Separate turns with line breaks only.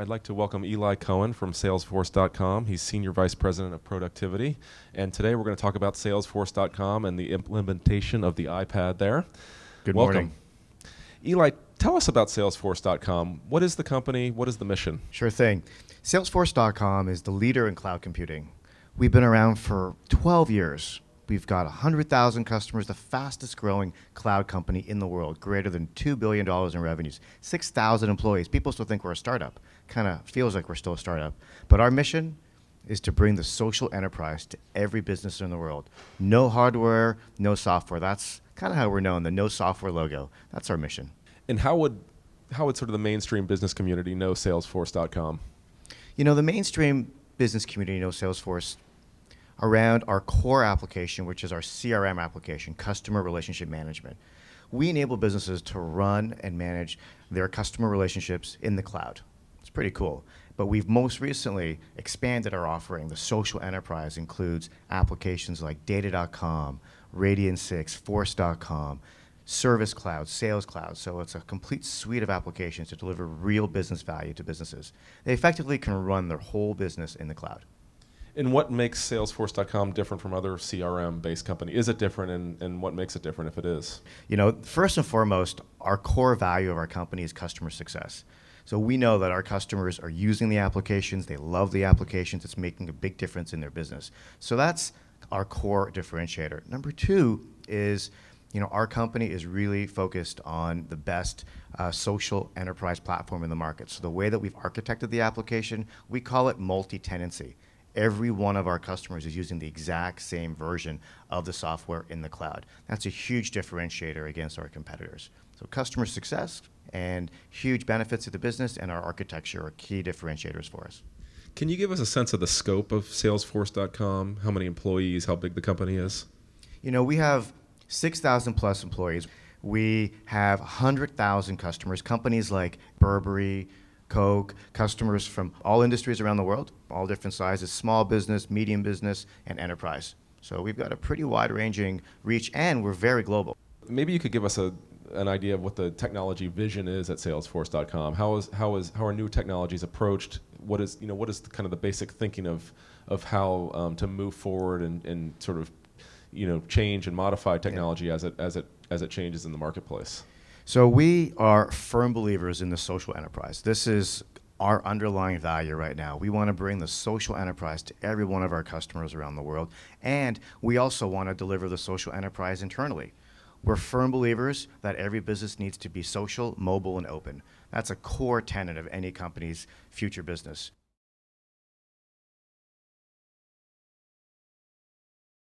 I'd like to welcome Eli Cohen from Salesforce.com. He's Senior Vice President of Productivity. And today we're going to talk about Salesforce.com and the implementation of the iPad there.
Good
welcome.
morning.
Eli, tell us about Salesforce.com. What is the company? What is the mission?
Sure thing. Salesforce.com is the leader in cloud computing. We've been around for 12 years. We've got 100,000 customers, the fastest growing cloud company in the world, greater than $2 billion in revenues, 6,000 employees. People still think we're a startup. Kind of feels like we're still a startup. But our mission is to bring the social enterprise to every business in the world. No hardware, no software. That's kind of how we're known, the no software logo. That's our mission.
And how would, how would sort of the mainstream business community know Salesforce.com?
You know, the mainstream business community knows Salesforce around our core application, which is our CRM application, Customer Relationship Management. We enable businesses to run and manage their customer relationships in the cloud. It's pretty cool. But we've most recently expanded our offering. The social enterprise includes applications like Data.com, Radian6, Force.com, Service Cloud, Sales Cloud. So it's a complete suite of applications to deliver real business value to businesses. They effectively can run their whole business in the cloud.
And what makes Salesforce.com different from other CRM-based companies? Is it different, and, and what makes it different if it is?
You know, first and foremost, our core value of our company is customer success. So we know that our customers are using the applications, they love the applications, it's making a big difference in their business. So that's our core differentiator. Number two is, you know, our company is really focused on the best uh, social enterprise platform in the market. So the way that we've architected the application, we call it multi-tenancy every one of our customers is using the exact same version of the software in the cloud. That's a huge differentiator against our competitors. So customer success and huge benefits to the business and our architecture are key differentiators for us.
Can you give us a sense of the scope of Salesforce.com? How many employees? How big the company is?
You know, we have 6,000 plus employees. We have 100,000 customers, companies like Burberry, Coke, customers from all industries around the world, all different sizes, small business, medium business, and enterprise. So we've got a pretty wide ranging reach and we're very global.
Maybe you could give us a, an idea of what the technology vision is at salesforce.com. How is, how is, how are new technologies approached? What is, you know, what is kind of the basic thinking of, of how um, to move forward and, and sort of, you know, change and modify technology yeah. as it, as it, as it changes in the marketplace?
So we are firm believers in the social enterprise. This is our underlying value right now. We want to bring the social enterprise to every one of our customers around the world, and we also want to deliver the social enterprise internally. We're firm believers that every business needs to be social, mobile, and open. That's a core tenet of any company's future business.